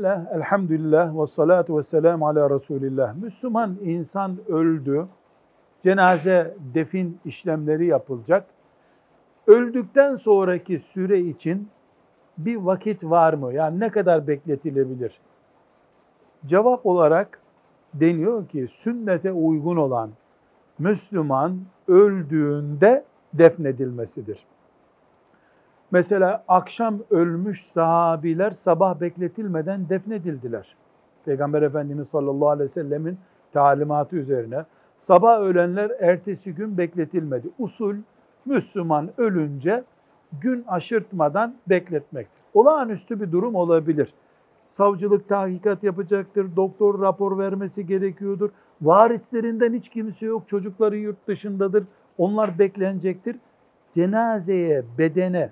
Bismillah, elhamdülillah ve salatu ve selamu ala Resulillah. Müslüman insan öldü, cenaze, defin işlemleri yapılacak. Öldükten sonraki süre için bir vakit var mı? Yani ne kadar bekletilebilir? Cevap olarak deniyor ki sünnete uygun olan Müslüman öldüğünde defnedilmesidir. Mesela akşam ölmüş sahabiler sabah bekletilmeden defnedildiler. Peygamber Efendimiz sallallahu aleyhi ve sellemin talimatı üzerine. Sabah ölenler ertesi gün bekletilmedi. Usul Müslüman ölünce gün aşırtmadan bekletmektir. Olağanüstü bir durum olabilir. Savcılık tahkikat yapacaktır, doktor rapor vermesi gerekiyordur. Varislerinden hiç kimse yok, çocukları yurt dışındadır. Onlar beklenecektir. Cenazeye, bedene,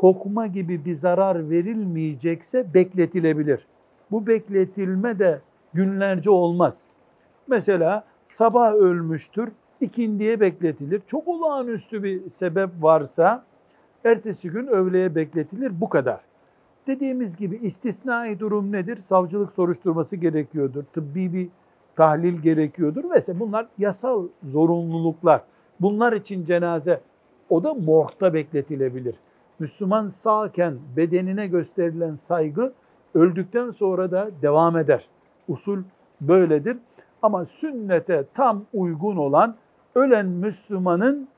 kokma gibi bir zarar verilmeyecekse bekletilebilir. Bu bekletilme de günlerce olmaz. Mesela sabah ölmüştür, ikindiye bekletilir. Çok olağanüstü bir sebep varsa ertesi gün öğleye bekletilir bu kadar. Dediğimiz gibi istisnai durum nedir? Savcılık soruşturması gerekiyordur, tıbbi bir tahlil gerekiyordur vesaire. Bunlar yasal zorunluluklar. Bunlar için cenaze o da morgda bekletilebilir. Müslüman sağken bedenine gösterilen saygı öldükten sonra da devam eder. Usul böyledir. Ama sünnete tam uygun olan ölen Müslümanın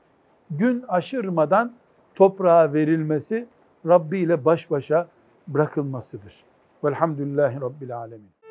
gün aşırmadan toprağa verilmesi, Rabbi ile baş başa bırakılmasıdır. Velhamdülillahi Rabbil Alemin.